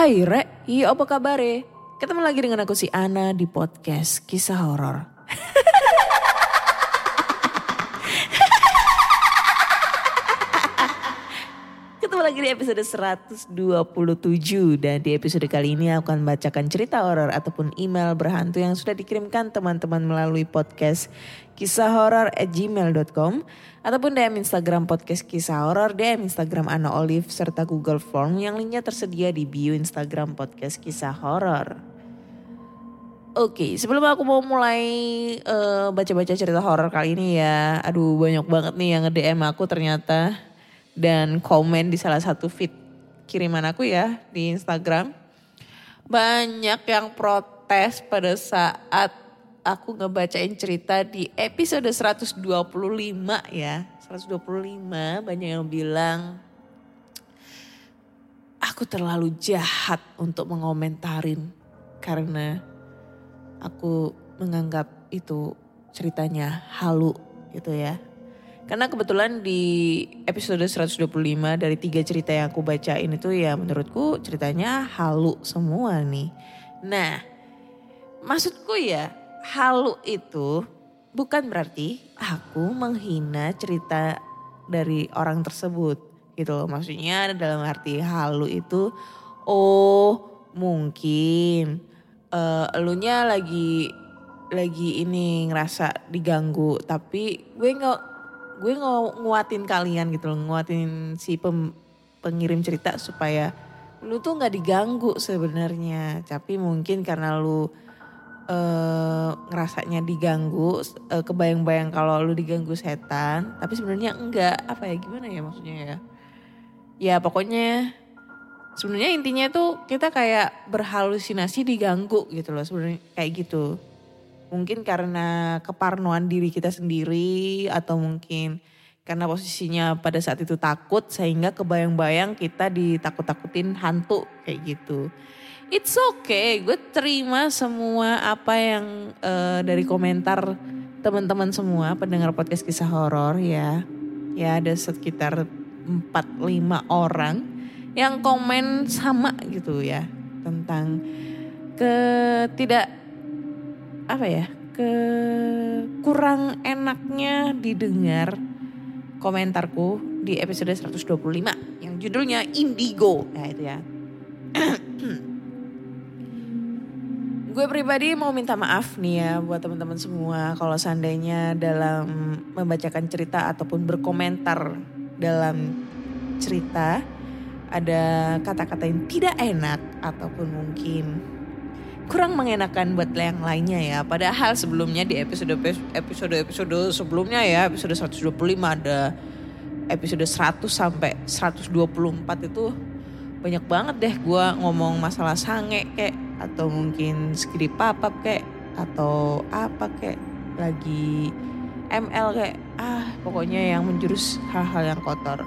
Hai Re, iya apa kabar Ketemu lagi dengan aku si Ana di podcast kisah horor. Ketemu lagi di episode 127 dan di episode kali ini aku akan bacakan cerita horor ataupun email berhantu yang sudah dikirimkan teman-teman melalui podcast kisah horor at gmail.com ataupun DM Instagram podcast kisah horor, DM Instagram Ana Olive serta Google Form yang linknya tersedia di bio Instagram podcast kisah horor. Oke, sebelum aku mau mulai eh, baca-baca cerita horor kali ini ya, aduh banyak banget nih yang nge-DM aku ternyata dan komen di salah satu feed kiriman aku ya di Instagram. Banyak yang protes pada saat aku ngebacain cerita di episode 125 ya. 125 banyak yang bilang aku terlalu jahat untuk mengomentarin karena aku menganggap itu ceritanya halu gitu ya. Karena kebetulan di episode 125 dari tiga cerita yang aku bacain itu ya menurutku ceritanya halu semua nih. Nah maksudku ya halu itu bukan berarti aku menghina cerita dari orang tersebut gitu loh. Maksudnya dalam arti halu itu oh mungkin eh elunya lagi lagi ini ngerasa diganggu tapi gue nggak gue nggak nguatin kalian gitu loh nguatin si pem- pengirim cerita supaya lu tuh nggak diganggu sebenarnya. Tapi mungkin karena lu eh ngerasanya diganggu eh, kebayang-bayang kalau lu diganggu setan tapi sebenarnya enggak. Apa ya gimana ya maksudnya ya? Ya pokoknya sebenarnya intinya tuh kita kayak berhalusinasi diganggu gitu loh sebenarnya kayak gitu mungkin karena keparnoan diri kita sendiri atau mungkin karena posisinya pada saat itu takut sehingga kebayang-bayang kita ditakut-takutin hantu kayak gitu. It's okay, gue terima semua apa yang eh, dari komentar teman-teman semua pendengar podcast kisah horor ya. Ya ada sekitar 4-5 orang yang komen sama gitu ya tentang ketidak apa ya ke kurang enaknya didengar komentarku di episode 125 yang judulnya Indigo. Nah itu ya. Gue pribadi mau minta maaf nih ya buat teman-teman semua kalau seandainya dalam membacakan cerita ataupun berkomentar dalam cerita ada kata-kata yang tidak enak ataupun mungkin kurang mengenakan buat yang lainnya ya. Padahal sebelumnya di episode episode episode sebelumnya ya episode 125 ada episode 100 sampai 124 itu banyak banget deh gua ngomong masalah sange kayak atau mungkin skidi papap kayak atau apa kayak lagi ML kayak ah pokoknya yang menjurus hal-hal yang kotor.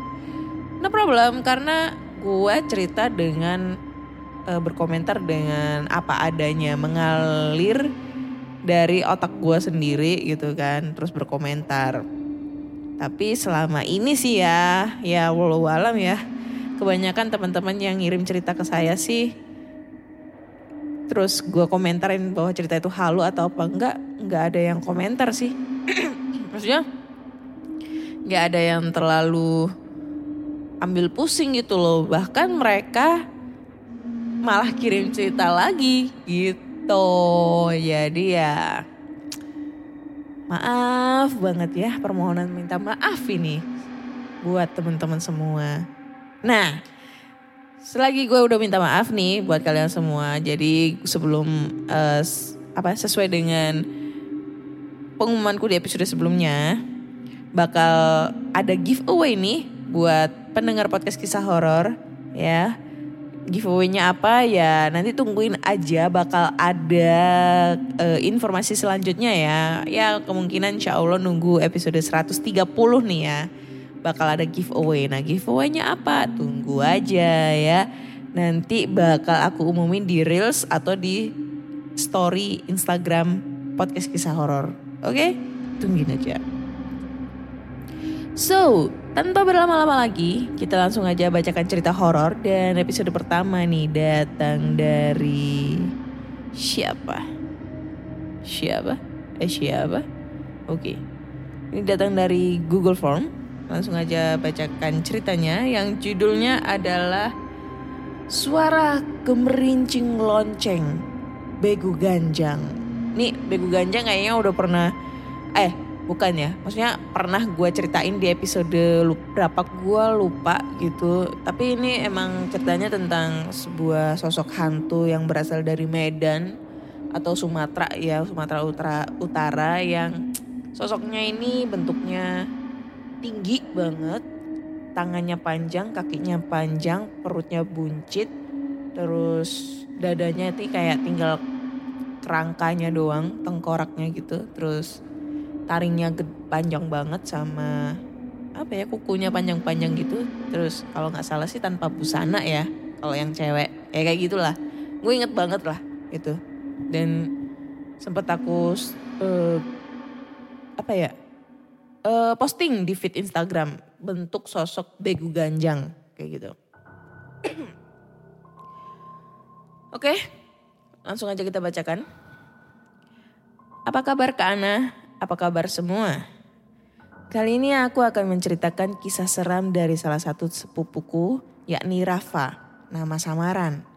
No problem karena gua cerita dengan eh, berkomentar dengan apa adanya mengalir dari otak gua sendiri gitu kan terus berkomentar. Tapi selama ini sih ya ya walau alam ya kebanyakan teman-teman yang ngirim cerita ke saya sih terus gua komentarin bahwa cerita itu halu atau apa enggak enggak ada yang komentar sih. Maksudnya nggak ada yang terlalu ambil pusing gitu loh. Bahkan mereka malah kirim cerita lagi gitu jadi ya Maaf banget ya permohonan minta maaf ini buat teman-teman semua. Nah, selagi gue udah minta maaf nih buat kalian semua. Jadi sebelum s- apa sesuai dengan pengumumanku di episode sebelumnya bakal ada giveaway nih buat pendengar podcast kisah horor ya. Giveaway-nya apa ya nanti tungguin aja bakal ada eh, informasi selanjutnya ya. Ya kemungkinan insya Allah nunggu episode 130 nih ya. Bakal ada giveaway. Nah giveaway-nya apa? Tunggu aja ya. Nanti bakal aku umumin di Reels atau di story Instagram podcast kisah horor. Oke? Tungguin aja. So, tanpa berlama-lama lagi, kita langsung aja bacakan cerita horor dan episode pertama nih datang dari siapa? Siapa? Eh siapa? Oke. Ini datang dari Google Form. Langsung aja bacakan ceritanya yang judulnya adalah Suara Gemerincing Lonceng Begu Ganjang. Nih, Begu Ganjang kayaknya udah pernah eh bukan ya maksudnya pernah gue ceritain di episode lu- berapa gue lupa gitu. Tapi ini emang ceritanya tentang sebuah sosok hantu yang berasal dari Medan atau Sumatera ya Sumatera Utara Utara yang sosoknya ini bentuknya tinggi banget tangannya panjang kakinya panjang perutnya buncit terus dadanya itu kayak tinggal kerangkanya doang tengkoraknya gitu. Terus taringnya panjang banget sama apa ya kukunya panjang-panjang gitu. Terus kalau nggak salah sih tanpa busana ya kalau yang cewek. Ya kayak gitulah. Gue inget banget lah itu dan sempet aku eh, apa ya eh, posting di feed Instagram bentuk sosok begu ganjang kayak gitu. Oke langsung aja kita bacakan. Apa kabar Kak Ana? Apa kabar semua? Kali ini aku akan menceritakan kisah seram dari salah satu sepupuku, yakni Rafa, nama samaran.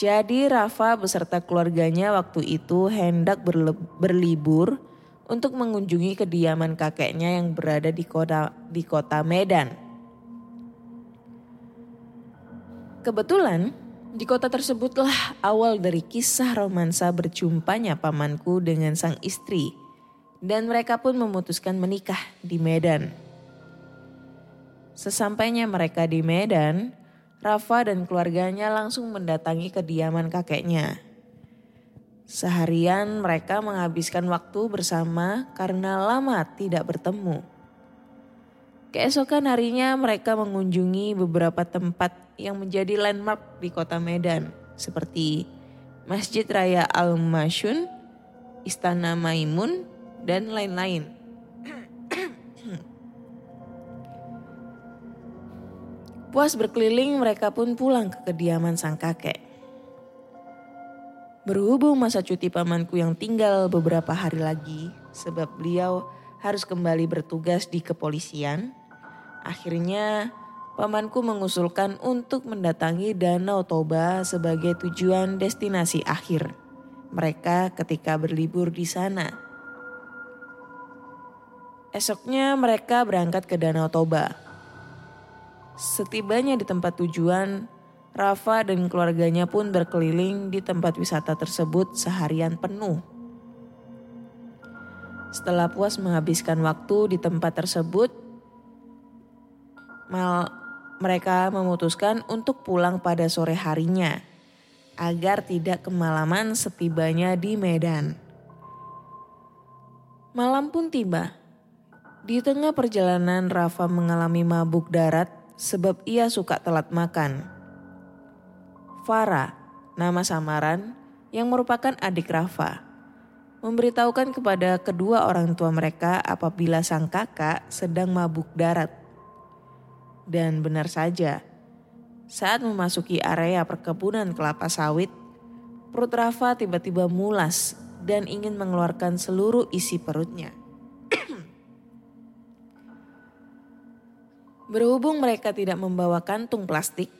Jadi Rafa beserta keluarganya waktu itu hendak berlibur untuk mengunjungi kediaman kakeknya yang berada di kota di kota Medan. Kebetulan di kota tersebutlah awal dari kisah romansa berjumpanya pamanku dengan sang istri dan mereka pun memutuskan menikah di Medan. Sesampainya mereka di Medan, Rafa dan keluarganya langsung mendatangi kediaman kakeknya. Seharian mereka menghabiskan waktu bersama karena lama tidak bertemu. Keesokan harinya mereka mengunjungi beberapa tempat yang menjadi landmark di kota Medan seperti Masjid Raya Al-Masyun, Istana Maimun, dan lain-lain. Puas berkeliling mereka pun pulang ke kediaman sang kakek. Berhubung masa cuti pamanku yang tinggal beberapa hari lagi sebab beliau harus kembali bertugas di kepolisian, akhirnya pamanku mengusulkan untuk mendatangi Danau Toba sebagai tujuan destinasi akhir mereka ketika berlibur di sana. Esoknya mereka berangkat ke Danau Toba. Setibanya di tempat tujuan, Rafa dan keluarganya pun berkeliling di tempat wisata tersebut seharian penuh. Setelah puas menghabiskan waktu di tempat tersebut, mal mereka memutuskan untuk pulang pada sore harinya agar tidak kemalaman setibanya di Medan. Malam pun tiba. Di tengah perjalanan Rafa mengalami mabuk darat sebab ia suka telat makan. Farah, nama samaran yang merupakan adik Rafa, memberitahukan kepada kedua orang tua mereka apabila sang kakak sedang mabuk darat. Dan benar saja, saat memasuki area perkebunan kelapa sawit, perut Rafa tiba-tiba mulas dan ingin mengeluarkan seluruh isi perutnya. Berhubung mereka tidak membawa kantung plastik,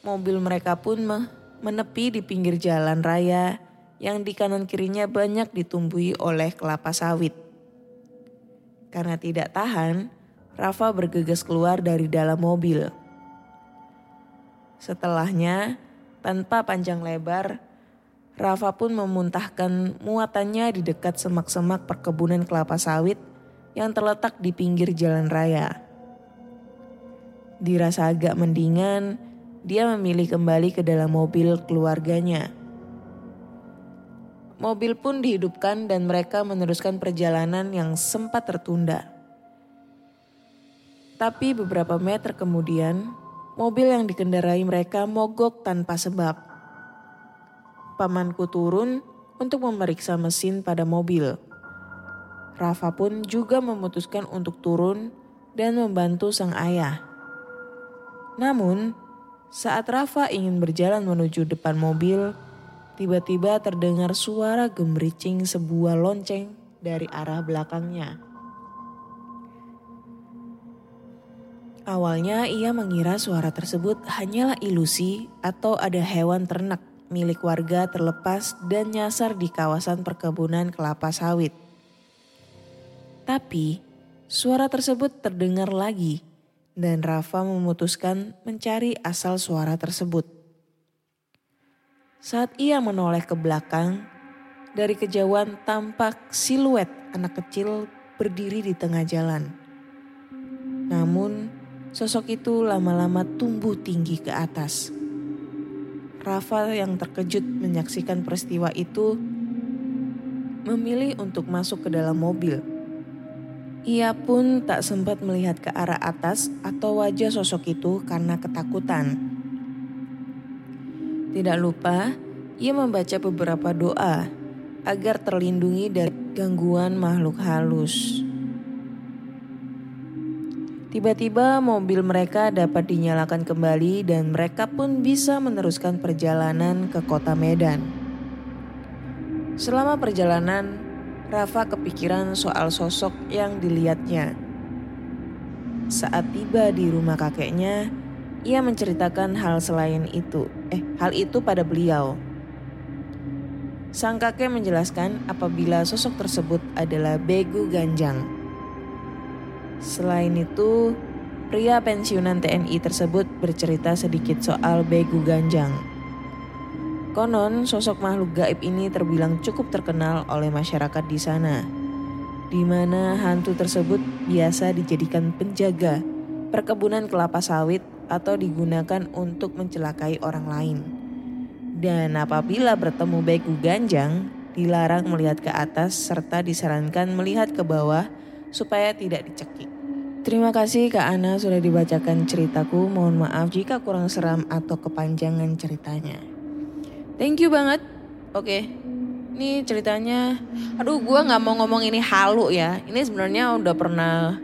mobil mereka pun me- menepi di pinggir jalan raya yang di kanan kirinya banyak ditumbuhi oleh kelapa sawit. Karena tidak tahan, Rafa bergegas keluar dari dalam mobil. Setelahnya, tanpa panjang lebar, Rafa pun memuntahkan muatannya di dekat semak-semak perkebunan kelapa sawit yang terletak di pinggir jalan raya. Dirasa agak mendingan, dia memilih kembali ke dalam mobil keluarganya. Mobil pun dihidupkan dan mereka meneruskan perjalanan yang sempat tertunda. Tapi beberapa meter kemudian, mobil yang dikendarai mereka mogok tanpa sebab. Pamanku turun untuk memeriksa mesin pada mobil. Rafa pun juga memutuskan untuk turun dan membantu sang ayah. Namun, saat Rafa ingin berjalan menuju depan mobil, tiba-tiba terdengar suara gemericing sebuah lonceng dari arah belakangnya. Awalnya ia mengira suara tersebut hanyalah ilusi atau ada hewan ternak milik warga terlepas dan nyasar di kawasan perkebunan kelapa sawit. Tapi suara tersebut terdengar lagi dan Rafa memutuskan mencari asal suara tersebut. Saat ia menoleh ke belakang, dari kejauhan tampak siluet anak kecil berdiri di tengah jalan. Namun, sosok itu lama-lama tumbuh tinggi ke atas. Rafa yang terkejut menyaksikan peristiwa itu memilih untuk masuk ke dalam mobil ia pun tak sempat melihat ke arah atas atau wajah sosok itu karena ketakutan. Tidak lupa, ia membaca beberapa doa agar terlindungi dari gangguan makhluk halus. Tiba-tiba mobil mereka dapat dinyalakan kembali dan mereka pun bisa meneruskan perjalanan ke kota Medan. Selama perjalanan, Rafa kepikiran soal sosok yang dilihatnya. Saat tiba di rumah kakeknya, ia menceritakan hal selain itu. Eh, hal itu pada beliau. Sang kakek menjelaskan apabila sosok tersebut adalah Begu Ganjang. Selain itu, pria pensiunan TNI tersebut bercerita sedikit soal Begu Ganjang. Konon, sosok makhluk gaib ini terbilang cukup terkenal oleh masyarakat di sana, di mana hantu tersebut biasa dijadikan penjaga perkebunan kelapa sawit atau digunakan untuk mencelakai orang lain. Dan apabila bertemu begu ganjang, dilarang melihat ke atas serta disarankan melihat ke bawah supaya tidak dicekik. Terima kasih Kak Ana sudah dibacakan ceritaku. Mohon maaf jika kurang seram atau kepanjangan ceritanya. Thank you banget. Oke. Ini ceritanya, aduh gue nggak mau ngomong ini halu ya. Ini sebenarnya udah pernah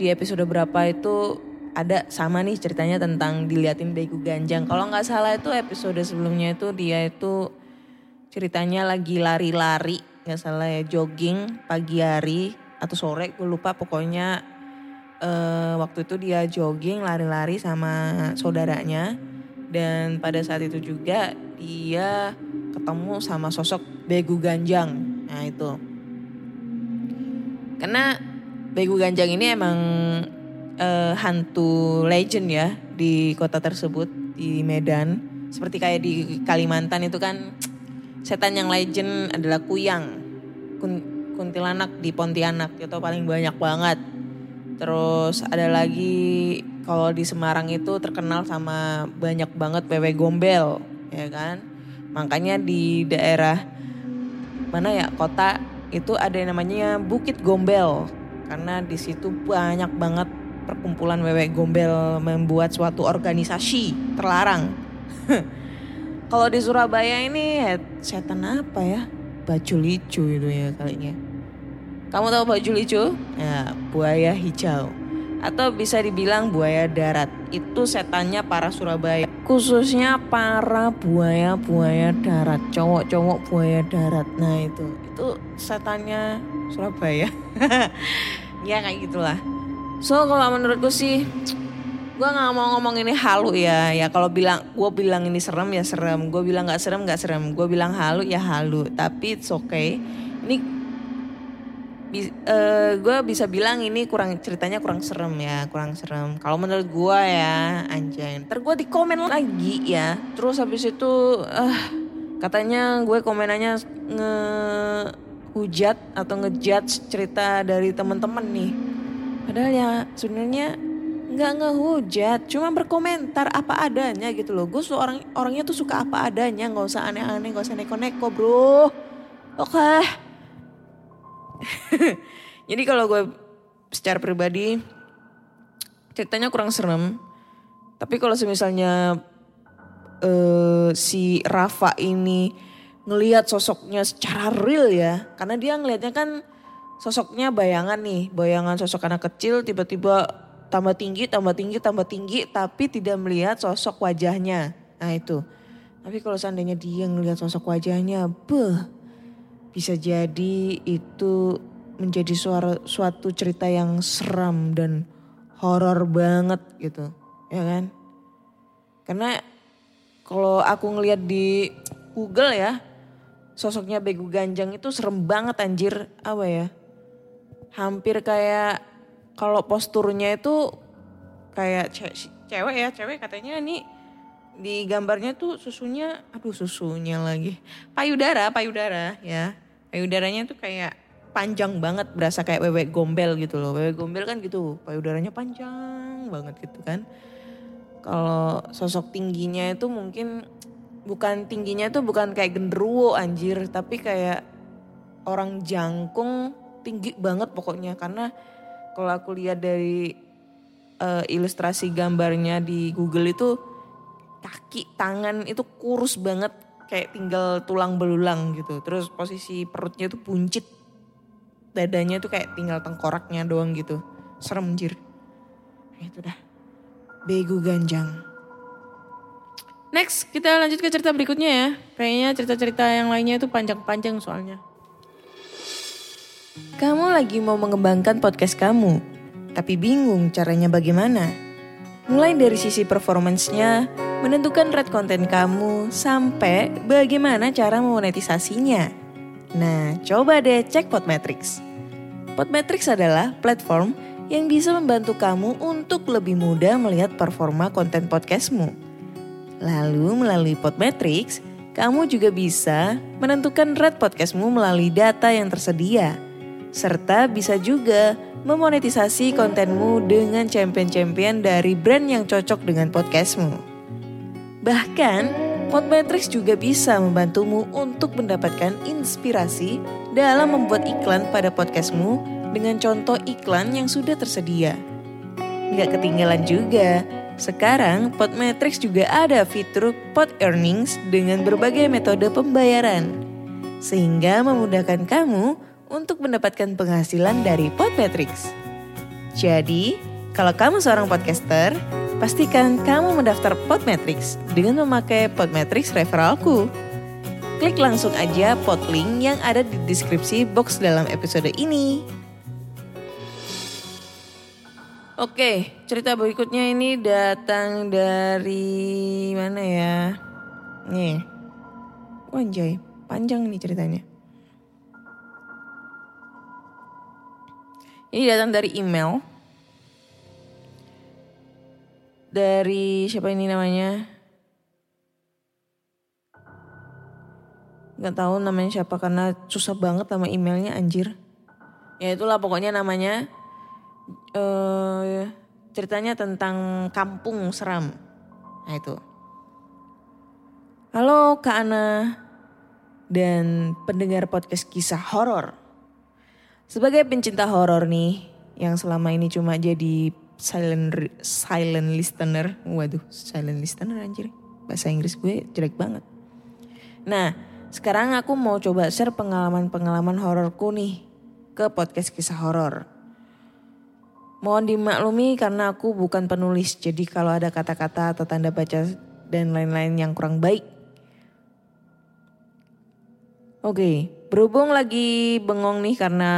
di episode berapa itu ada sama nih ceritanya tentang diliatin begu ganjang. Kalau nggak salah itu episode sebelumnya itu dia itu ceritanya lagi lari-lari, nggak salah ya jogging pagi hari atau sore, gue lupa pokoknya uh, waktu itu dia jogging lari-lari sama saudaranya dan pada saat itu juga dia ketemu sama sosok Begu Ganjang. Nah itu. Karena Begu Ganjang ini emang uh, hantu legend ya di kota tersebut di Medan. Seperti kayak di Kalimantan itu kan setan yang legend adalah Kuyang. Kun, kuntilanak di Pontianak itu paling banyak banget. Terus ada lagi kalau di Semarang itu terkenal sama banyak banget wewe gombel, ya kan? Makanya di daerah mana ya kota itu ada yang namanya Bukit Gombel karena di situ banyak banget perkumpulan wewe gombel membuat suatu organisasi terlarang. Kalau di Surabaya ini setan apa ya? Baju licu itu ya kalinya. Kamu tahu baju licu? Ya, buaya hijau atau bisa dibilang buaya darat. Itu setannya para Surabaya. Khususnya para buaya-buaya darat, cowok-cowok buaya darat. Nah itu, itu setannya Surabaya. ya kayak gitulah. So kalau menurutku sih Gue nggak mau ngomong ini halu ya. Ya kalau bilang gue bilang ini serem ya serem. Gue bilang nggak serem nggak serem. Gue bilang halu ya halu. Tapi it's okay. Ini gue bisa bilang ini kurang ceritanya kurang serem ya kurang serem. Kalau menurut gue ya anjay. Ntar gue di komen lagi ya. Terus habis itu uh, katanya gue komenannya nge hujat atau ngejudge cerita dari teman-teman nih. Padahal ya sebenarnya nggak ngehujat cuma berkomentar apa adanya gitu loh. Gue orang orangnya tuh suka apa adanya nggak usah aneh-aneh nggak usah neko-neko bro. Oke. okay. Jadi kalau gue secara pribadi ceritanya kurang serem. Tapi kalau misalnya uh, si Rafa ini ngelihat sosoknya secara real ya, karena dia ngelihatnya kan sosoknya bayangan nih, bayangan sosok anak kecil tiba-tiba tambah tinggi, tambah tinggi, tambah tinggi, tapi tidak melihat sosok wajahnya. Nah itu. Tapi kalau seandainya dia ngelihat sosok wajahnya, beh, bisa jadi itu menjadi suara, suatu cerita yang seram dan horor banget gitu, ya kan? Karena kalau aku ngelihat di Google ya, sosoknya Begu Ganjang itu serem banget anjir, apa ya? Hampir kayak kalau posturnya itu kayak ce cewek ya, cewek katanya nih di gambarnya tuh susunya, aduh susunya lagi, payudara, payudara ya, payudaranya tuh kayak panjang banget berasa kayak wewe gombel gitu loh. Wewe gombel kan gitu, payudaranya panjang banget gitu kan. Kalau sosok tingginya itu mungkin bukan tingginya itu bukan kayak genderuwo anjir, tapi kayak orang jangkung tinggi banget pokoknya karena kalau aku lihat dari uh, ilustrasi gambarnya di Google itu kaki tangan itu kurus banget kayak tinggal tulang belulang gitu. Terus posisi perutnya itu buncit dadanya tuh kayak tinggal tengkoraknya doang gitu. Serem jir. Itu dah. Begu ganjang. Next, kita lanjut ke cerita berikutnya ya. Kayaknya cerita-cerita yang lainnya itu panjang-panjang soalnya. Kamu lagi mau mengembangkan podcast kamu, tapi bingung caranya bagaimana? Mulai dari sisi performance-nya, menentukan red konten kamu, sampai bagaimana cara memonetisasinya. Nah, coba deh cek Podmetrics. Podmetrics adalah platform yang bisa membantu kamu untuk lebih mudah melihat performa konten podcastmu. Lalu melalui Podmetrics, kamu juga bisa menentukan rate podcastmu melalui data yang tersedia. Serta bisa juga memonetisasi kontenmu dengan champion-champion dari brand yang cocok dengan podcastmu. Bahkan, Podmetrics juga bisa membantumu untuk mendapatkan inspirasi dalam membuat iklan pada podcastmu dengan contoh iklan yang sudah tersedia. Nggak ketinggalan juga, sekarang Podmetrics juga ada fitur Pod Earnings dengan berbagai metode pembayaran. Sehingga memudahkan kamu untuk mendapatkan penghasilan dari Podmetrics. Jadi, kalau kamu seorang podcaster, pastikan kamu mendaftar Podmetrics dengan memakai Podmetrics referralku. Klik langsung aja pot link yang ada di deskripsi box dalam episode ini. Oke, cerita berikutnya ini datang dari mana ya? Nih. Wanjay, panjang nih ceritanya. Ini datang dari email. Dari siapa ini namanya? Gak tahu namanya siapa karena susah banget sama emailnya anjir. Ya itulah pokoknya namanya. Uh, ceritanya tentang kampung seram. Nah itu. Halo Kak Ana dan pendengar podcast kisah horor. Sebagai pencinta horor nih yang selama ini cuma jadi silent silent listener. Waduh, silent listener anjir. Bahasa Inggris gue jelek banget. Nah, sekarang aku mau coba share pengalaman-pengalaman hororku nih ke podcast kisah horor. Mohon dimaklumi karena aku bukan penulis, jadi kalau ada kata-kata atau tanda baca dan lain-lain yang kurang baik. Oke, berhubung lagi bengong nih karena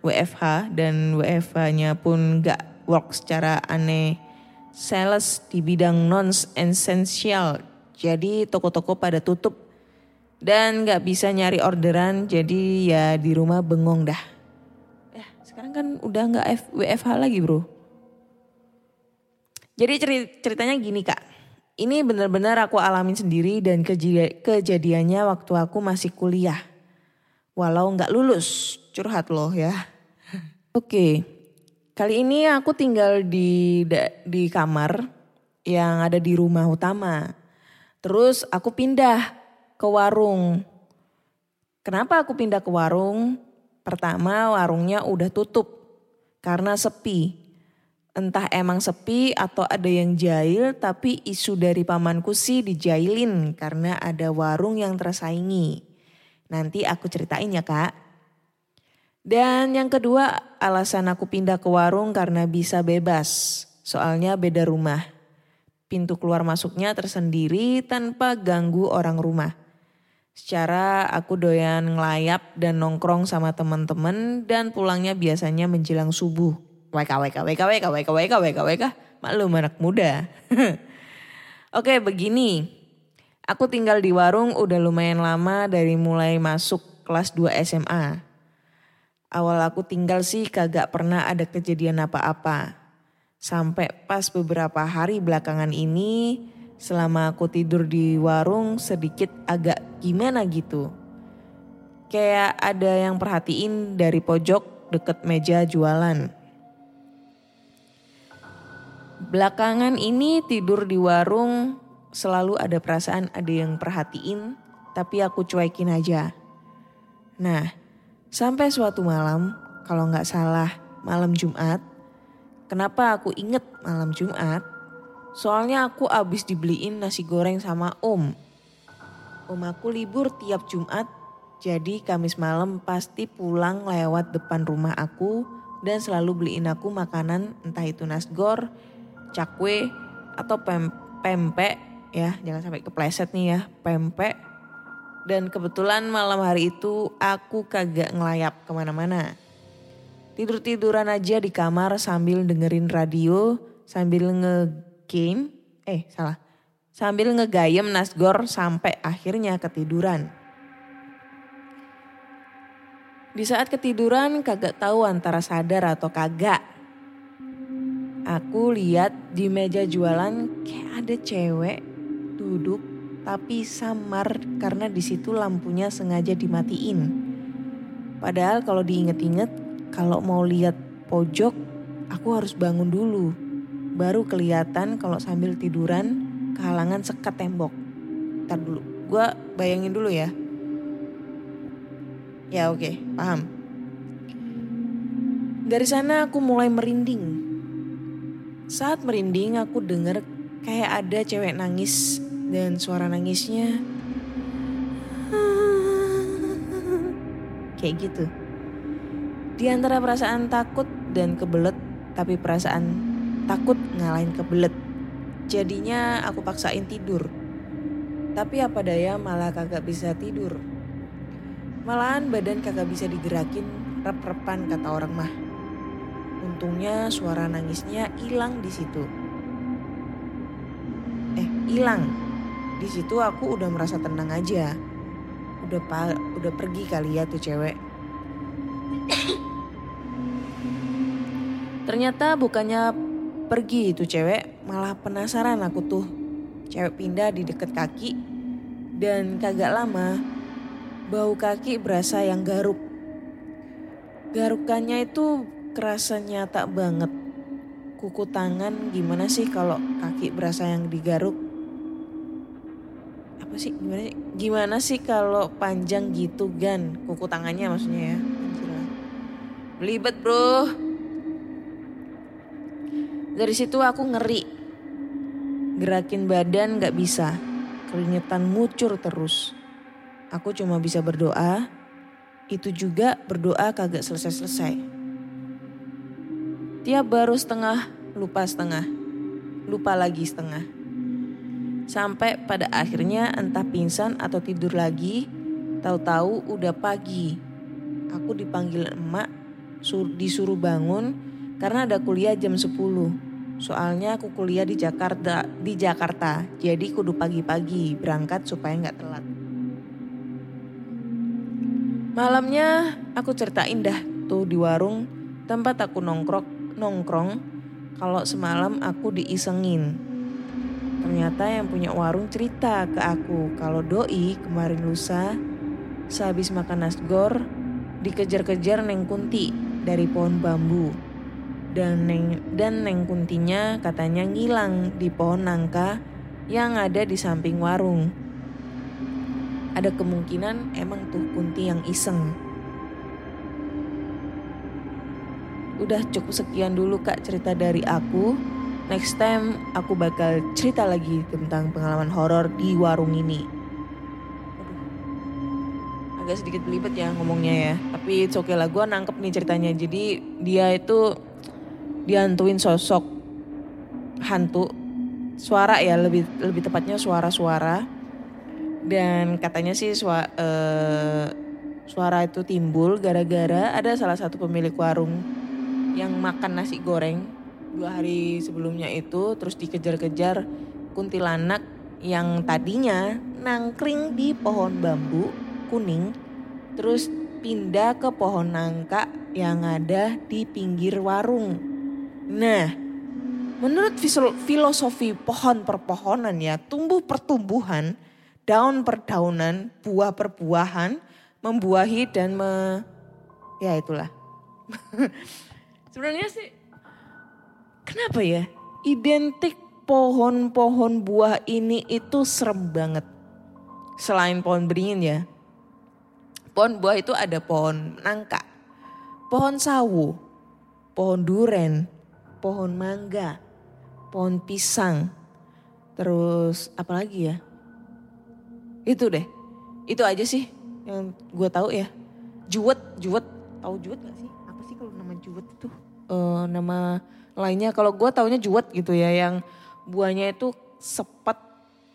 WFH dan WFH-nya pun gak work secara aneh sales di bidang non-essential. Jadi toko-toko pada tutup dan nggak bisa nyari orderan jadi ya di rumah bengong dah. Ya sekarang kan udah nggak F- WFH lagi bro. Jadi ceri- ceritanya gini kak. Ini benar-benar aku alamin sendiri dan kejadiannya waktu aku masih kuliah. Walau nggak lulus, curhat loh ya. Oke, kali ini aku tinggal di di kamar yang ada di rumah utama. Terus aku pindah ke warung. Kenapa aku pindah ke warung? Pertama warungnya udah tutup karena sepi. Entah emang sepi atau ada yang jahil tapi isu dari pamanku sih dijailin karena ada warung yang tersaingi. Nanti aku ceritain ya kak. Dan yang kedua alasan aku pindah ke warung karena bisa bebas. Soalnya beda rumah. Pintu keluar masuknya tersendiri tanpa ganggu orang rumah. Secara aku doyan ngelayap dan nongkrong sama teman-teman dan pulangnya biasanya menjelang subuh. WK, WK, WK, WK, WK, WK, WK, WK. Maklum anak muda. Oke begini. Aku tinggal di warung udah lumayan lama dari mulai masuk kelas 2 SMA. Awal aku tinggal sih kagak pernah ada kejadian apa-apa. Sampai pas beberapa hari belakangan ini selama aku tidur di warung sedikit agak gimana gitu. Kayak ada yang perhatiin dari pojok deket meja jualan. Belakangan ini tidur di warung selalu ada perasaan ada yang perhatiin tapi aku cuekin aja. Nah sampai suatu malam kalau nggak salah malam Jumat. Kenapa aku inget malam Jumat? Soalnya aku abis dibeliin nasi goreng sama om. Om aku libur tiap Jumat, jadi Kamis malam pasti pulang lewat depan rumah aku dan selalu beliin aku makanan entah itu nasgor, cakwe, atau pem pempek ya, jangan sampai kepleset nih ya, pempek. Dan kebetulan malam hari itu aku kagak ngelayap ke mana-mana. Tidur-tiduran aja di kamar sambil dengerin radio, sambil nge-game, eh salah, sambil ngegayem nasgor sampai akhirnya ketiduran. Di saat ketiduran kagak tahu antara sadar atau kagak. Aku lihat di meja jualan kayak ada cewek duduk tapi samar karena di situ lampunya sengaja dimatiin. Padahal kalau diinget-inget kalau mau lihat pojok aku harus bangun dulu. Baru kelihatan kalau sambil tiduran kehalangan sekat tembok. Ntar dulu, gue bayangin dulu ya. Ya oke, paham. Dari sana aku mulai merinding. Saat merinding aku dengar kayak ada cewek nangis dan suara nangisnya kayak gitu. Di antara perasaan takut dan kebelet, tapi perasaan takut ngalahin kebelet. Jadinya aku paksain tidur. Tapi apa daya malah kagak bisa tidur. Malahan badan kagak bisa digerakin rep-repan kata orang mah. Untungnya suara nangisnya hilang di situ. Eh, hilang. Di situ aku udah merasa tenang aja. Udah pa udah pergi kali ya tuh cewek. Ternyata bukannya pergi itu cewek, malah penasaran aku tuh. Cewek pindah di deket kaki dan kagak lama bau kaki berasa yang garuk. Garukannya itu kerasa nyata banget. Kuku tangan gimana sih kalau kaki berasa yang digaruk? Apa sih gimana sih? Gimana sih kalau panjang gitu gan? Kuku tangannya maksudnya ya. Belibet bro. Dari situ aku ngeri. Gerakin badan gak bisa. Keringetan ngucur terus. Aku cuma bisa berdoa. Itu juga berdoa kagak selesai-selesai. Tiap baru setengah, lupa setengah. Lupa lagi setengah. Sampai pada akhirnya entah pingsan atau tidur lagi. Tahu-tahu udah pagi. Aku dipanggil emak, sur- disuruh bangun karena ada kuliah jam 10. Soalnya aku kuliah di Jakarta, di Jakarta. Jadi kudu pagi-pagi berangkat supaya nggak telat. Malamnya aku ceritain dah tuh di warung tempat aku nongkrong nongkrong kalau semalam aku diisengin. Ternyata yang punya warung cerita ke aku kalau doi kemarin lusa sehabis makan nasgor dikejar-kejar Neng Kunti dari pohon bambu. Dan Neng, dan Neng Kuntinya katanya ngilang di pohon nangka yang ada di samping warung. Ada kemungkinan emang tuh Kunti yang iseng. Udah cukup sekian dulu kak cerita dari aku. Next time aku bakal cerita lagi tentang pengalaman horor di warung ini. Agak sedikit belibet ya ngomongnya ya. Tapi it's okay lah, gue nangkep nih ceritanya. Jadi dia itu dihantuin sosok hantu suara ya lebih lebih tepatnya suara-suara dan katanya sih sua, eh, suara itu timbul gara-gara ada salah satu pemilik warung yang makan nasi goreng dua hari sebelumnya itu terus dikejar-kejar kuntilanak yang tadinya nangkring di pohon bambu kuning terus pindah ke pohon nangka yang ada di pinggir warung. Nah, menurut filosofi pohon perpohonan ya, tumbuh pertumbuhan, daun perdaunan, buah perbuahan, membuahi dan me, ya itulah. Sebenarnya sih, kenapa ya? Identik pohon-pohon buah ini itu serem banget. Selain pohon beringin ya. Pohon buah itu ada pohon nangka, pohon sawu, pohon duren, pohon mangga, pohon pisang, terus apa lagi ya? Itu deh, itu aja sih yang gue tahu ya. Juwet, juwet, tahu juwet gak sih? Apa sih kalau nama juwet itu? Eh nama lainnya kalau gue taunya juwet gitu ya, yang buahnya itu sepet,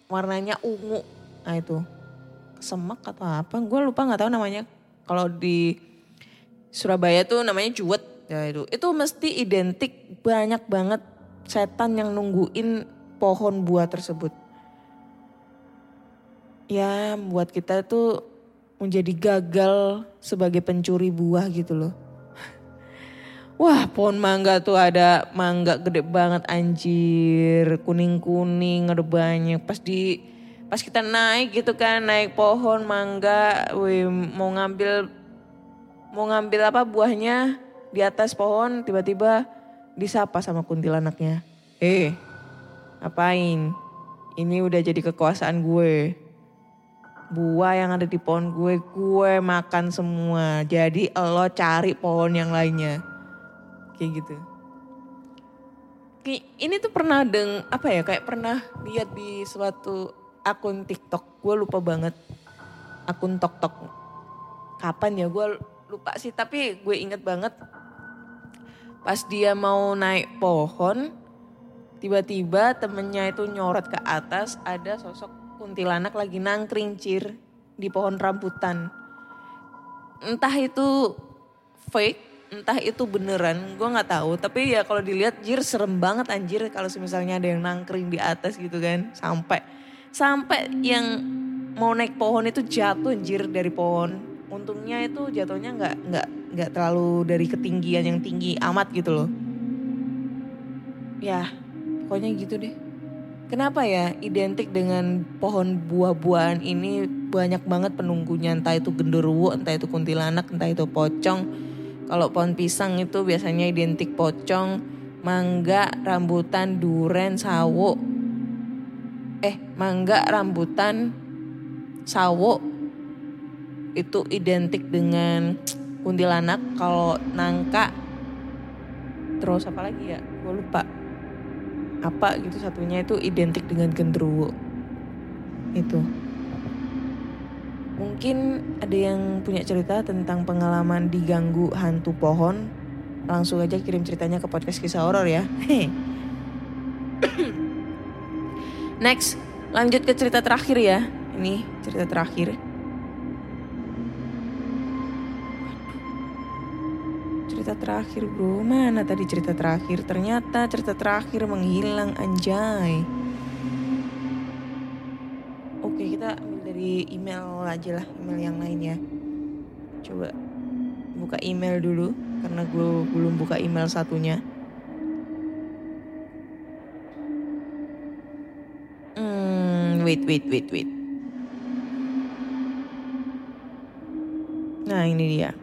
warnanya ungu. Nah itu semak atau apa? Gue lupa nggak tahu namanya. Kalau di Surabaya tuh namanya juwet ya itu. Itu mesti identik banyak banget setan yang nungguin pohon buah tersebut. Ya buat kita tuh menjadi gagal sebagai pencuri buah gitu loh. Wah pohon mangga tuh ada mangga gede banget anjir. Kuning-kuning ada banyak. Pas di pas kita naik gitu kan naik pohon mangga. Wih mau ngambil mau ngambil apa buahnya di atas pohon tiba-tiba disapa sama kuntilanaknya. Eh ngapain? Ini udah jadi kekuasaan gue. Buah yang ada di pohon gue, gue makan semua. Jadi lo cari pohon yang lainnya. Kayak gitu. Ini tuh pernah deng, apa ya kayak pernah lihat di suatu akun TikTok. Gue lupa banget. Akun tok tok. Kapan ya gue lupa sih tapi gue inget banget. Pas dia mau naik pohon, tiba-tiba temennya itu nyorot ke atas ada sosok kuntilanak lagi nangkring cir di pohon rambutan. Entah itu fake, entah itu beneran, gue nggak tahu. Tapi ya kalau dilihat jir serem banget anjir kalau misalnya ada yang nangkring di atas gitu kan, sampai sampai yang mau naik pohon itu jatuh anjir dari pohon. Untungnya itu jatuhnya nggak nggak nggak terlalu dari ketinggian yang tinggi amat gitu loh. Ya, pokoknya gitu deh. Kenapa ya identik dengan pohon buah-buahan ini banyak banget penunggunya entah itu genderuwo, entah itu kuntilanak, entah itu pocong. Kalau pohon pisang itu biasanya identik pocong, mangga, rambutan, duren, sawo. Eh, mangga, rambutan, sawo itu identik dengan kuntilanak. Kalau nangka, terus apa lagi ya? Gue lupa apa gitu satunya itu identik dengan genderuwo itu mungkin ada yang punya cerita tentang pengalaman diganggu hantu pohon langsung aja kirim ceritanya ke podcast kisah horor ya next lanjut ke cerita terakhir ya ini cerita terakhir cerita terakhir bro. Mana tadi cerita terakhir? Ternyata cerita terakhir menghilang anjay. Email aja lah, email yang lain ya. Coba buka email dulu karena gue belum buka email satunya. Hmm, wait, wait, wait, wait. Nah ini dia.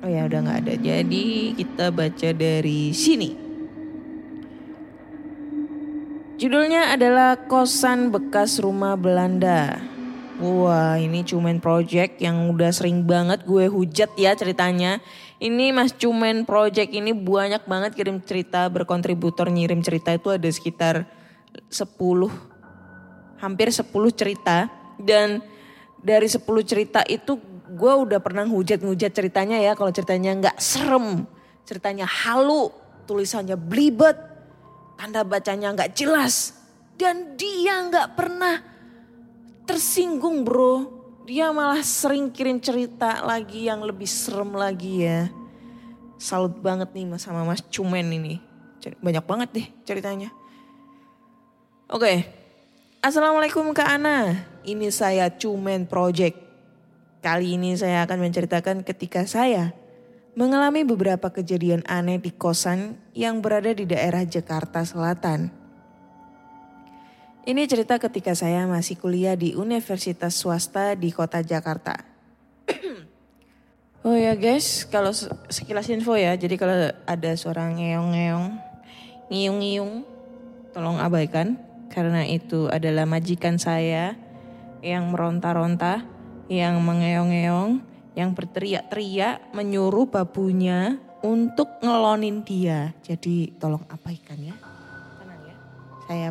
Oh ya udah nggak ada. Jadi kita baca dari sini. Judulnya adalah Kosan Bekas Rumah Belanda. Wah ini Cumen Project yang udah sering banget gue hujat ya ceritanya. Ini Mas Cumen Project ini banyak banget kirim cerita berkontributor ngirim cerita itu ada sekitar 10 hampir 10 cerita dan dari 10 cerita itu gue udah pernah hujat-hujat ceritanya ya kalau ceritanya nggak serem ceritanya halu tulisannya blibet tanda bacanya nggak jelas. Dan dia nggak pernah tersinggung bro. Dia malah sering kirim cerita lagi yang lebih serem lagi ya. Salut banget nih mas sama mas Cumen ini. Banyak banget deh ceritanya. Oke. Assalamualaikum Kak Ana, ini saya Cumen Project. Kali ini saya akan menceritakan ketika saya mengalami beberapa kejadian aneh di kosan yang berada di daerah Jakarta Selatan. Ini cerita ketika saya masih kuliah di universitas swasta di kota Jakarta. oh ya guys, kalau sekilas info ya, jadi kalau ada suara ngeong-ngeong, ngiung-ngiung, tolong abaikan karena itu adalah majikan saya yang meronta-ronta, yang mengeong-eong, yang berteriak-teriak menyuruh babunya untuk ngelonin dia. Jadi tolong abaikan ya. Tenang ya. Saya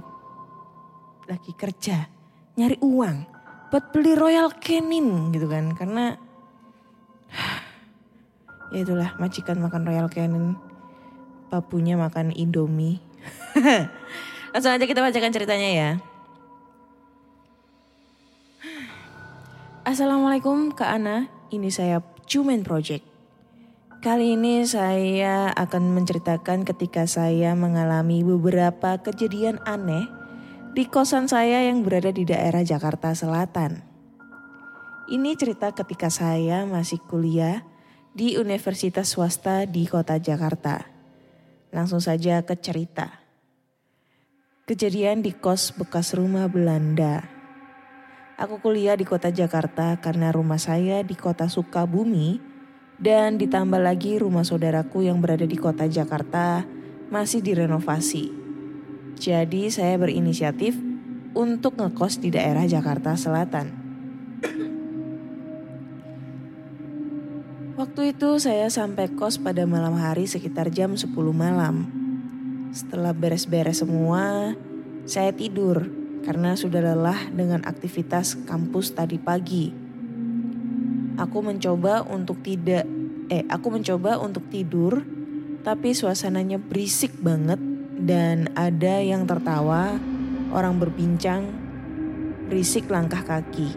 lagi kerja, nyari uang buat beli Royal Canin gitu kan. Karena ya itulah majikan makan Royal Canin, babunya makan Indomie. Langsung aja kita bacakan ceritanya ya. Assalamualaikum Kak Ana, ini saya Cumen Project. Kali ini saya akan menceritakan ketika saya mengalami beberapa kejadian aneh di kosan saya yang berada di daerah Jakarta Selatan. Ini cerita ketika saya masih kuliah di universitas swasta di kota Jakarta. Langsung saja ke cerita. Kejadian di kos bekas rumah Belanda. Aku kuliah di kota Jakarta karena rumah saya di kota Sukabumi dan ditambah lagi rumah saudaraku yang berada di kota Jakarta masih direnovasi. Jadi saya berinisiatif untuk ngekos di daerah Jakarta Selatan. Waktu itu saya sampai kos pada malam hari sekitar jam 10 malam. Setelah beres-beres semua, saya tidur karena sudah lelah dengan aktivitas kampus tadi pagi. Aku mencoba untuk tidak eh aku mencoba untuk tidur tapi suasananya berisik banget dan ada yang tertawa, orang berbincang, berisik langkah kaki.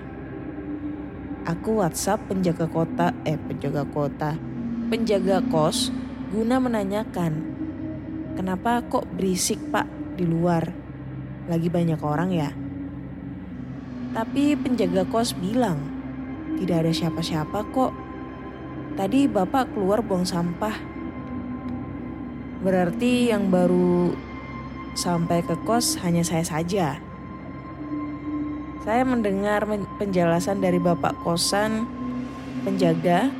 Aku WhatsApp penjaga kota, eh penjaga kota, penjaga kos guna menanyakan Kenapa kok berisik pak di luar? Lagi banyak orang ya? Tapi penjaga kos bilang, tidak ada siapa-siapa kok. Tadi bapak keluar buang sampah. Berarti yang baru sampai ke kos hanya saya saja. Saya mendengar penjelasan dari bapak kosan penjaga,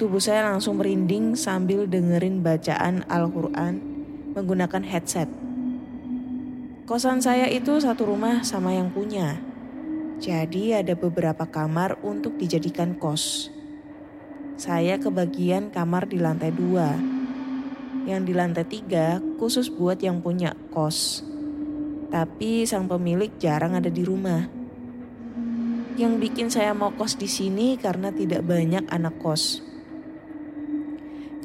tubuh saya langsung merinding sambil dengerin bacaan Al-Quran menggunakan headset. Kosan saya itu satu rumah sama yang punya. Jadi ada beberapa kamar untuk dijadikan kos. Saya kebagian kamar di lantai dua. Yang di lantai tiga khusus buat yang punya kos. Tapi sang pemilik jarang ada di rumah. Yang bikin saya mau kos di sini karena tidak banyak anak kos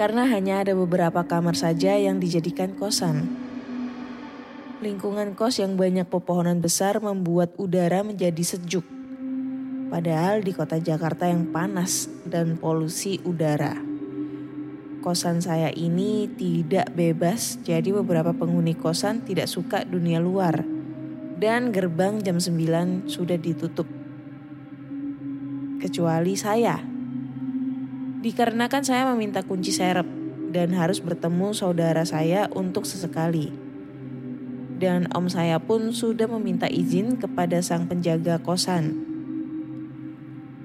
karena hanya ada beberapa kamar saja yang dijadikan kosan. Lingkungan kos yang banyak pepohonan besar membuat udara menjadi sejuk. Padahal di kota Jakarta yang panas dan polusi udara. Kosan saya ini tidak bebas, jadi beberapa penghuni kosan tidak suka dunia luar. Dan gerbang jam 9 sudah ditutup. Kecuali saya. Dikarenakan saya meminta kunci serep dan harus bertemu saudara saya untuk sesekali. Dan om saya pun sudah meminta izin kepada sang penjaga kosan.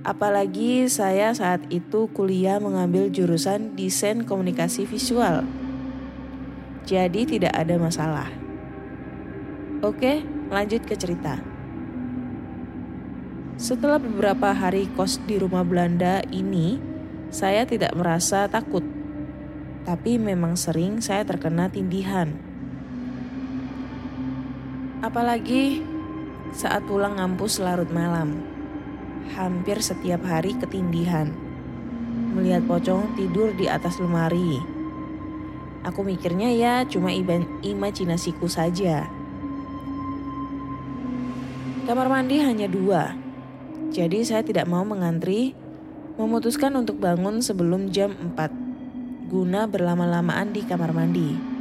Apalagi saya saat itu kuliah mengambil jurusan desain komunikasi visual. Jadi tidak ada masalah. Oke, lanjut ke cerita. Setelah beberapa hari kos di rumah Belanda ini, saya tidak merasa takut. Tapi memang sering saya terkena tindihan. Apalagi saat pulang ngampus larut malam. Hampir setiap hari ketindihan. Melihat pocong tidur di atas lemari. Aku mikirnya ya cuma imajinasiku saja. Kamar mandi hanya dua, jadi saya tidak mau mengantri, memutuskan untuk bangun sebelum jam 4, guna berlama-lamaan di kamar mandi.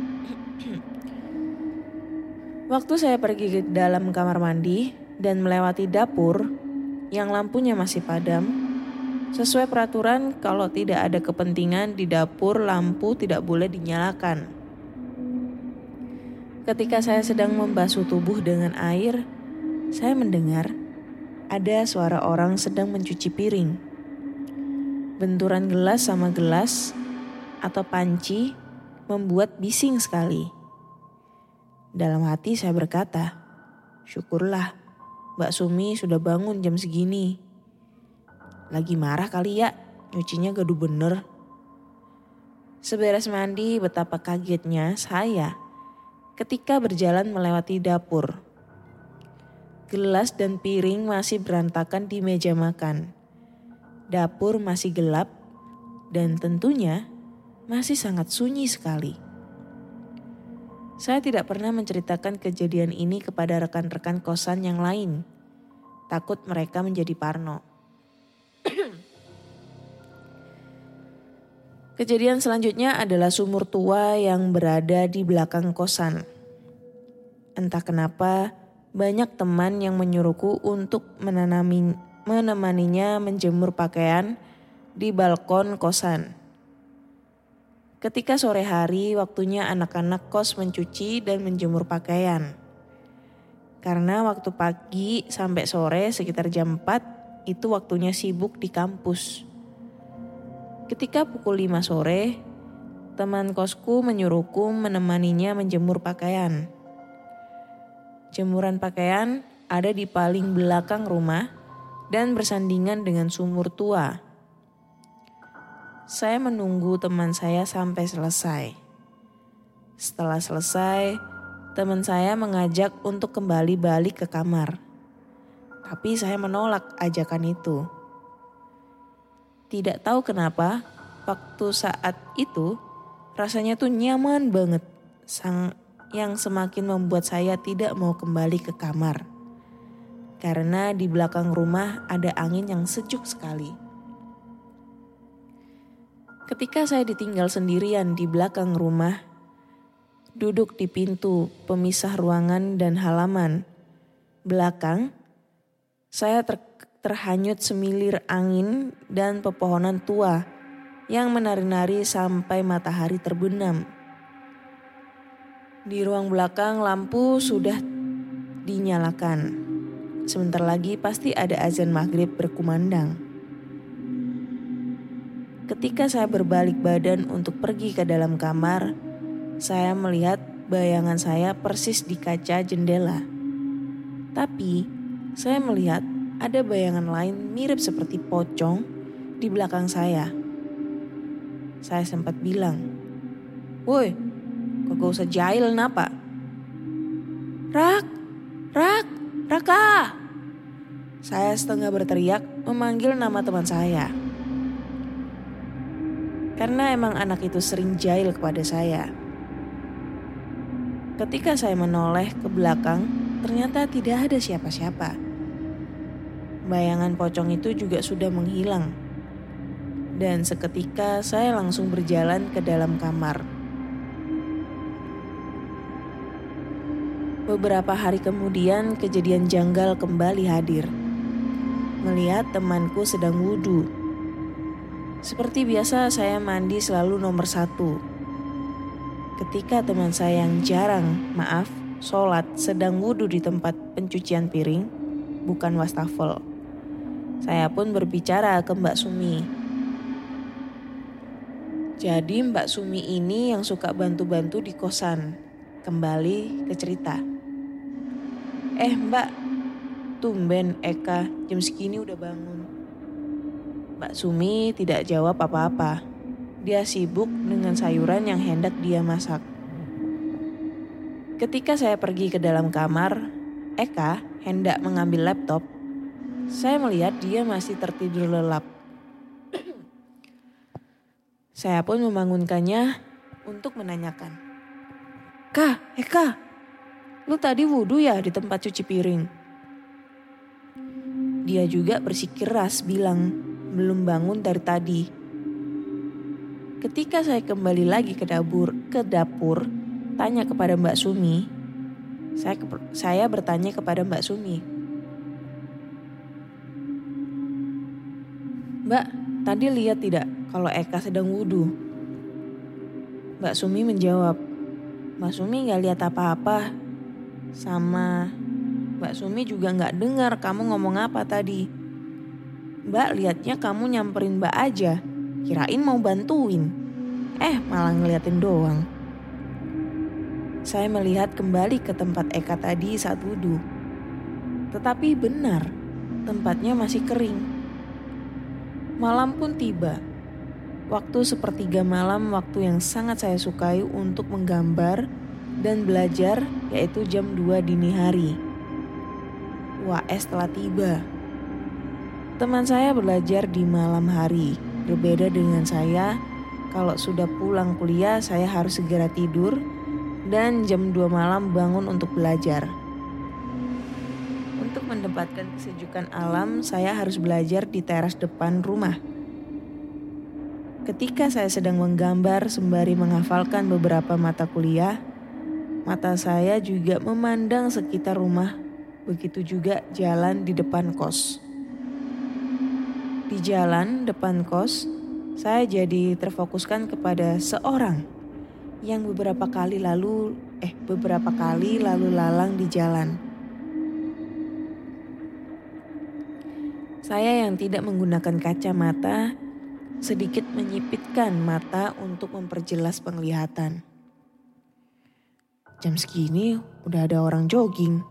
Waktu saya pergi ke dalam kamar mandi dan melewati dapur yang lampunya masih padam, sesuai peraturan kalau tidak ada kepentingan di dapur lampu tidak boleh dinyalakan. Ketika saya sedang membasuh tubuh dengan air, saya mendengar ada suara orang sedang mencuci piring. Benturan gelas sama gelas atau panci membuat bising sekali. Dalam hati saya berkata, syukurlah Mbak Sumi sudah bangun jam segini. Lagi marah kali ya, nyucinya gaduh bener. Seberes mandi betapa kagetnya saya ketika berjalan melewati dapur Gelas dan piring masih berantakan di meja makan. Dapur masih gelap dan tentunya masih sangat sunyi sekali. Saya tidak pernah menceritakan kejadian ini kepada rekan-rekan kosan yang lain. Takut mereka menjadi parno. Kejadian selanjutnya adalah sumur tua yang berada di belakang kosan. Entah kenapa, banyak teman yang menyuruhku untuk menanami, menemaninya menjemur pakaian di balkon kosan. Ketika sore hari, waktunya anak-anak kos mencuci dan menjemur pakaian. Karena waktu pagi sampai sore sekitar jam 4 itu waktunya sibuk di kampus. Ketika pukul 5 sore, teman kosku menyuruhku menemaninya menjemur pakaian. Jemuran pakaian ada di paling belakang rumah dan bersandingan dengan sumur tua. Saya menunggu teman saya sampai selesai. Setelah selesai, teman saya mengajak untuk kembali balik ke kamar. Tapi saya menolak ajakan itu. Tidak tahu kenapa, waktu saat itu rasanya tuh nyaman banget. Sang yang semakin membuat saya tidak mau kembali ke kamar. Karena di belakang rumah ada angin yang sejuk sekali. Ketika saya ditinggal sendirian di belakang rumah, duduk di pintu pemisah ruangan dan halaman belakang, saya ter terhanyut semilir angin dan pepohonan tua yang menari-nari sampai matahari terbenam. Di ruang belakang lampu sudah dinyalakan. Sebentar lagi pasti ada azan maghrib berkumandang. Ketika saya berbalik badan untuk pergi ke dalam kamar, saya melihat bayangan saya persis di kaca jendela. Tapi saya melihat ada bayangan lain mirip seperti pocong di belakang saya. Saya sempat bilang, "Woi, Kagak usah jahil napa. Rak, Rak, Raka. Saya setengah berteriak memanggil nama teman saya. Karena emang anak itu sering jahil kepada saya. Ketika saya menoleh ke belakang, ternyata tidak ada siapa-siapa. Bayangan pocong itu juga sudah menghilang. Dan seketika saya langsung berjalan ke dalam kamar. Beberapa hari kemudian kejadian janggal kembali hadir. Melihat temanku sedang wudhu. Seperti biasa saya mandi selalu nomor satu. Ketika teman saya yang jarang, maaf, sholat sedang wudhu di tempat pencucian piring, bukan wastafel. Saya pun berbicara ke Mbak Sumi. Jadi Mbak Sumi ini yang suka bantu-bantu di kosan. Kembali ke cerita. Eh Mbak, tumben Eka jam segini udah bangun. Mbak Sumi tidak jawab apa-apa. Dia sibuk dengan sayuran yang hendak dia masak. Ketika saya pergi ke dalam kamar, Eka hendak mengambil laptop. Saya melihat dia masih tertidur lelap. saya pun membangunkannya untuk menanyakan. Kak, Eka, lu tadi wudhu ya di tempat cuci piring? Dia juga bersikeras bilang belum bangun dari tadi. Ketika saya kembali lagi ke dapur, ke dapur, tanya kepada Mbak Sumi, saya saya bertanya kepada Mbak Sumi. Mbak, tadi lihat tidak kalau Eka sedang wudhu? Mbak Sumi menjawab, Mbak Sumi gak lihat apa-apa. Sama Mbak Sumi juga gak dengar kamu ngomong apa tadi. Mbak liatnya kamu nyamperin Mbak aja, kirain mau bantuin. Eh malah ngeliatin doang. Saya melihat kembali ke tempat Eka tadi saat wudhu. Tetapi benar, tempatnya masih kering. Malam pun tiba. Waktu sepertiga malam waktu yang sangat saya sukai untuk menggambar dan belajar yaitu jam 2 dini hari. UAS telah tiba. Teman saya belajar di malam hari. Berbeda dengan saya, kalau sudah pulang kuliah saya harus segera tidur dan jam 2 malam bangun untuk belajar. Untuk mendapatkan kesejukan alam, saya harus belajar di teras depan rumah. Ketika saya sedang menggambar sembari menghafalkan beberapa mata kuliah, mata saya juga memandang sekitar rumah, begitu juga jalan di depan kos. Di jalan depan kos, saya jadi terfokuskan kepada seorang yang beberapa kali lalu eh beberapa kali lalu lalang di jalan. Saya yang tidak menggunakan kacamata sedikit menyipitkan mata untuk memperjelas penglihatan. Jam segini udah ada orang jogging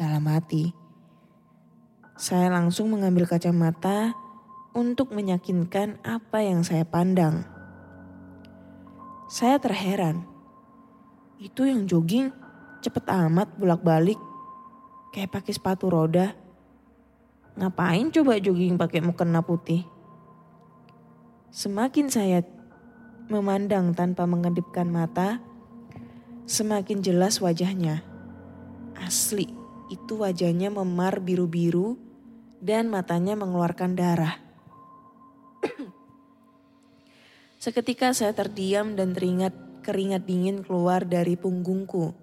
dalam hati. Saya langsung mengambil kacamata untuk meyakinkan apa yang saya pandang. Saya terheran. Itu yang jogging cepet amat bolak-balik. Kayak pakai sepatu roda. Ngapain coba jogging pakai mukena putih? Semakin saya memandang tanpa mengedipkan mata, semakin jelas wajahnya. Asli, itu wajahnya memar biru-biru dan matanya mengeluarkan darah. Seketika saya terdiam dan teringat keringat dingin keluar dari punggungku.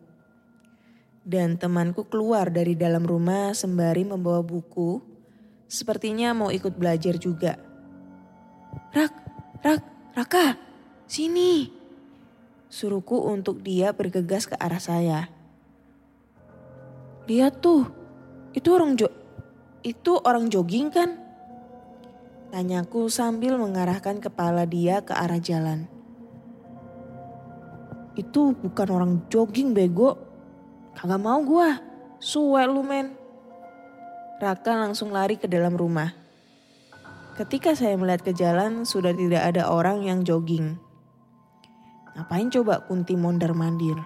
Dan temanku keluar dari dalam rumah sembari membawa buku Sepertinya mau ikut belajar juga. Rak, Rak, Raka, sini. Suruhku untuk dia bergegas ke arah saya. Lihat tuh, itu orang jo itu orang jogging kan? Tanyaku sambil mengarahkan kepala dia ke arah jalan. Itu bukan orang jogging bego. Kagak mau gua. Suwe lu men. Raka langsung lari ke dalam rumah. Ketika saya melihat ke jalan, sudah tidak ada orang yang jogging. Ngapain coba Kunti mondar mandir?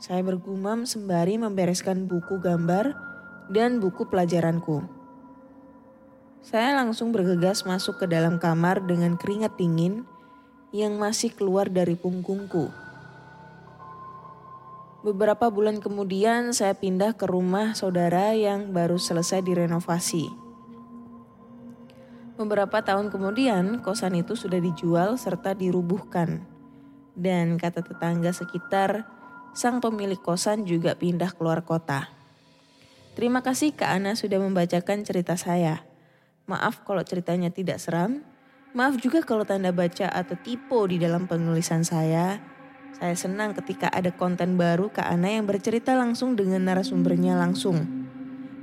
Saya bergumam sembari membereskan buku gambar dan buku pelajaranku. Saya langsung bergegas masuk ke dalam kamar dengan keringat dingin yang masih keluar dari punggungku. Beberapa bulan kemudian saya pindah ke rumah saudara yang baru selesai direnovasi. Beberapa tahun kemudian, kosan itu sudah dijual serta dirubuhkan. Dan kata tetangga sekitar, sang pemilik kosan juga pindah keluar kota. Terima kasih Kak Ana sudah membacakan cerita saya. Maaf kalau ceritanya tidak seram. Maaf juga kalau tanda baca atau tipe di dalam penulisan saya. Saya senang ketika ada konten baru Kak Ana yang bercerita langsung dengan narasumbernya langsung.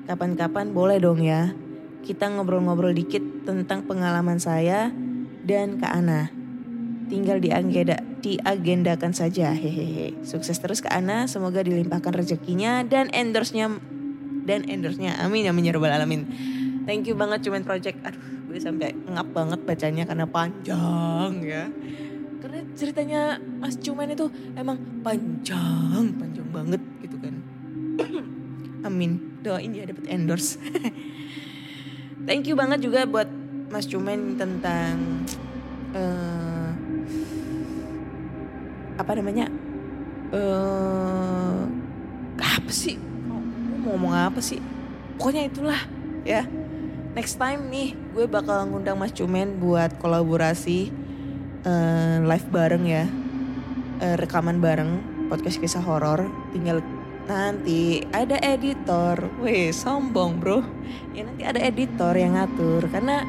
Kapan-kapan boleh dong ya. Kita ngobrol-ngobrol dikit tentang pengalaman saya dan Kak Ana. Tinggal diagenda, diagendakan saja. Hehehe. Sukses terus Kak Ana, semoga dilimpahkan rezekinya dan endorse-nya dan endorse-nya. Amin amin ya alamin. Thank you banget Cuman Project. Aduh, gue sampai ngap banget bacanya karena panjang ya. Karena ceritanya Mas Cuman itu emang panjang, panjang banget gitu kan. amin. Doain ya dapat endorse. Thank you banget juga buat Mas Cuman tentang eh apa namanya? eh apa sih? mau ngomong apa sih? Pokoknya itulah ya. Next time nih gue bakal ngundang Mas Cumen buat kolaborasi eh, live bareng ya. Eh, rekaman bareng podcast kisah horor. Tinggal nanti ada editor. Weh, sombong bro. Ya nanti ada editor yang ngatur karena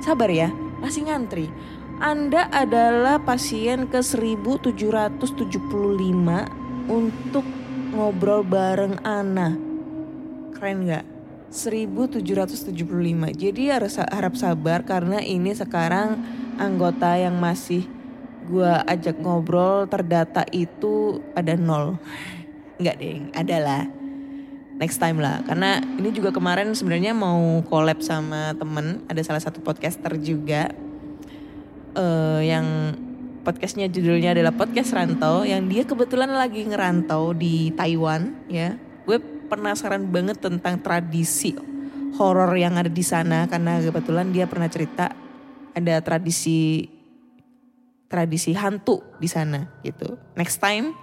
sabar ya, masih ngantri. Anda adalah pasien ke 1775 untuk ngobrol bareng Ana. Keren nggak? 1775. Jadi harus harap sabar karena ini sekarang anggota yang masih gua ajak ngobrol terdata itu ada nol. Enggak deh, ada lah. Next time lah. Karena ini juga kemarin sebenarnya mau collab sama temen. Ada salah satu podcaster juga. eh yang podcastnya judulnya adalah podcast rantau yang dia kebetulan lagi ngerantau di Taiwan ya gue penasaran banget tentang tradisi horor yang ada di sana karena kebetulan dia pernah cerita ada tradisi tradisi hantu di sana gitu next time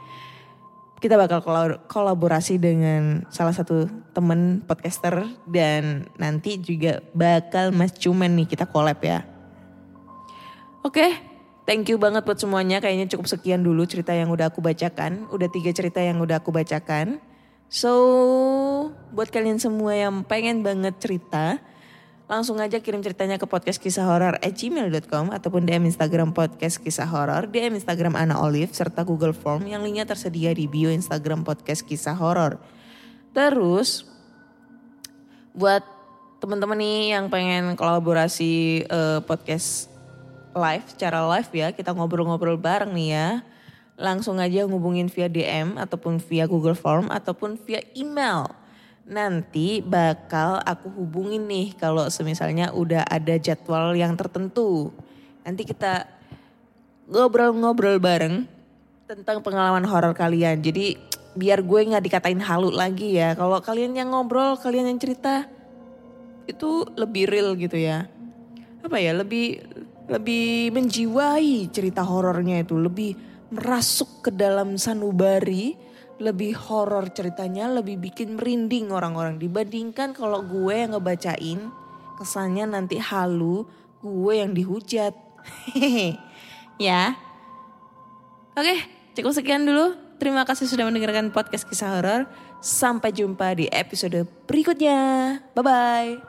kita bakal kolab- kolaborasi dengan salah satu temen podcaster dan nanti juga bakal Mas Cuman nih kita collab ya. Oke, thank you banget buat semuanya. Kayaknya cukup sekian dulu cerita yang udah aku bacakan. Udah tiga cerita yang udah aku bacakan. So, buat kalian semua yang pengen banget cerita, langsung aja kirim ceritanya ke podcast kisah horor at gmail.com ataupun DM Instagram podcast kisah horor, DM Instagram Ana Olive, serta Google Form yang linknya tersedia di bio Instagram podcast kisah horor. Terus, buat teman-teman nih yang pengen kolaborasi eh, podcast live secara live ya kita ngobrol-ngobrol bareng nih ya langsung aja ngubungin via DM ataupun via Google Form ataupun via email. Nanti bakal aku hubungin nih kalau semisalnya udah ada jadwal yang tertentu. Nanti kita ngobrol-ngobrol bareng tentang pengalaman horor kalian. Jadi biar gue nggak dikatain halu lagi ya. Kalau kalian yang ngobrol kalian yang cerita itu lebih real gitu ya. Apa ya? Lebih lebih menjiwai cerita horornya itu. Lebih merasuk ke dalam sanubari lebih horor ceritanya lebih bikin merinding orang-orang. Dibandingkan kalau gue yang ngebacain kesannya nanti halu gue yang dihujat. Ya. Oke cukup sekian dulu. Terima kasih sudah mendengarkan podcast kisah horor. Sampai jumpa di episode berikutnya. Bye bye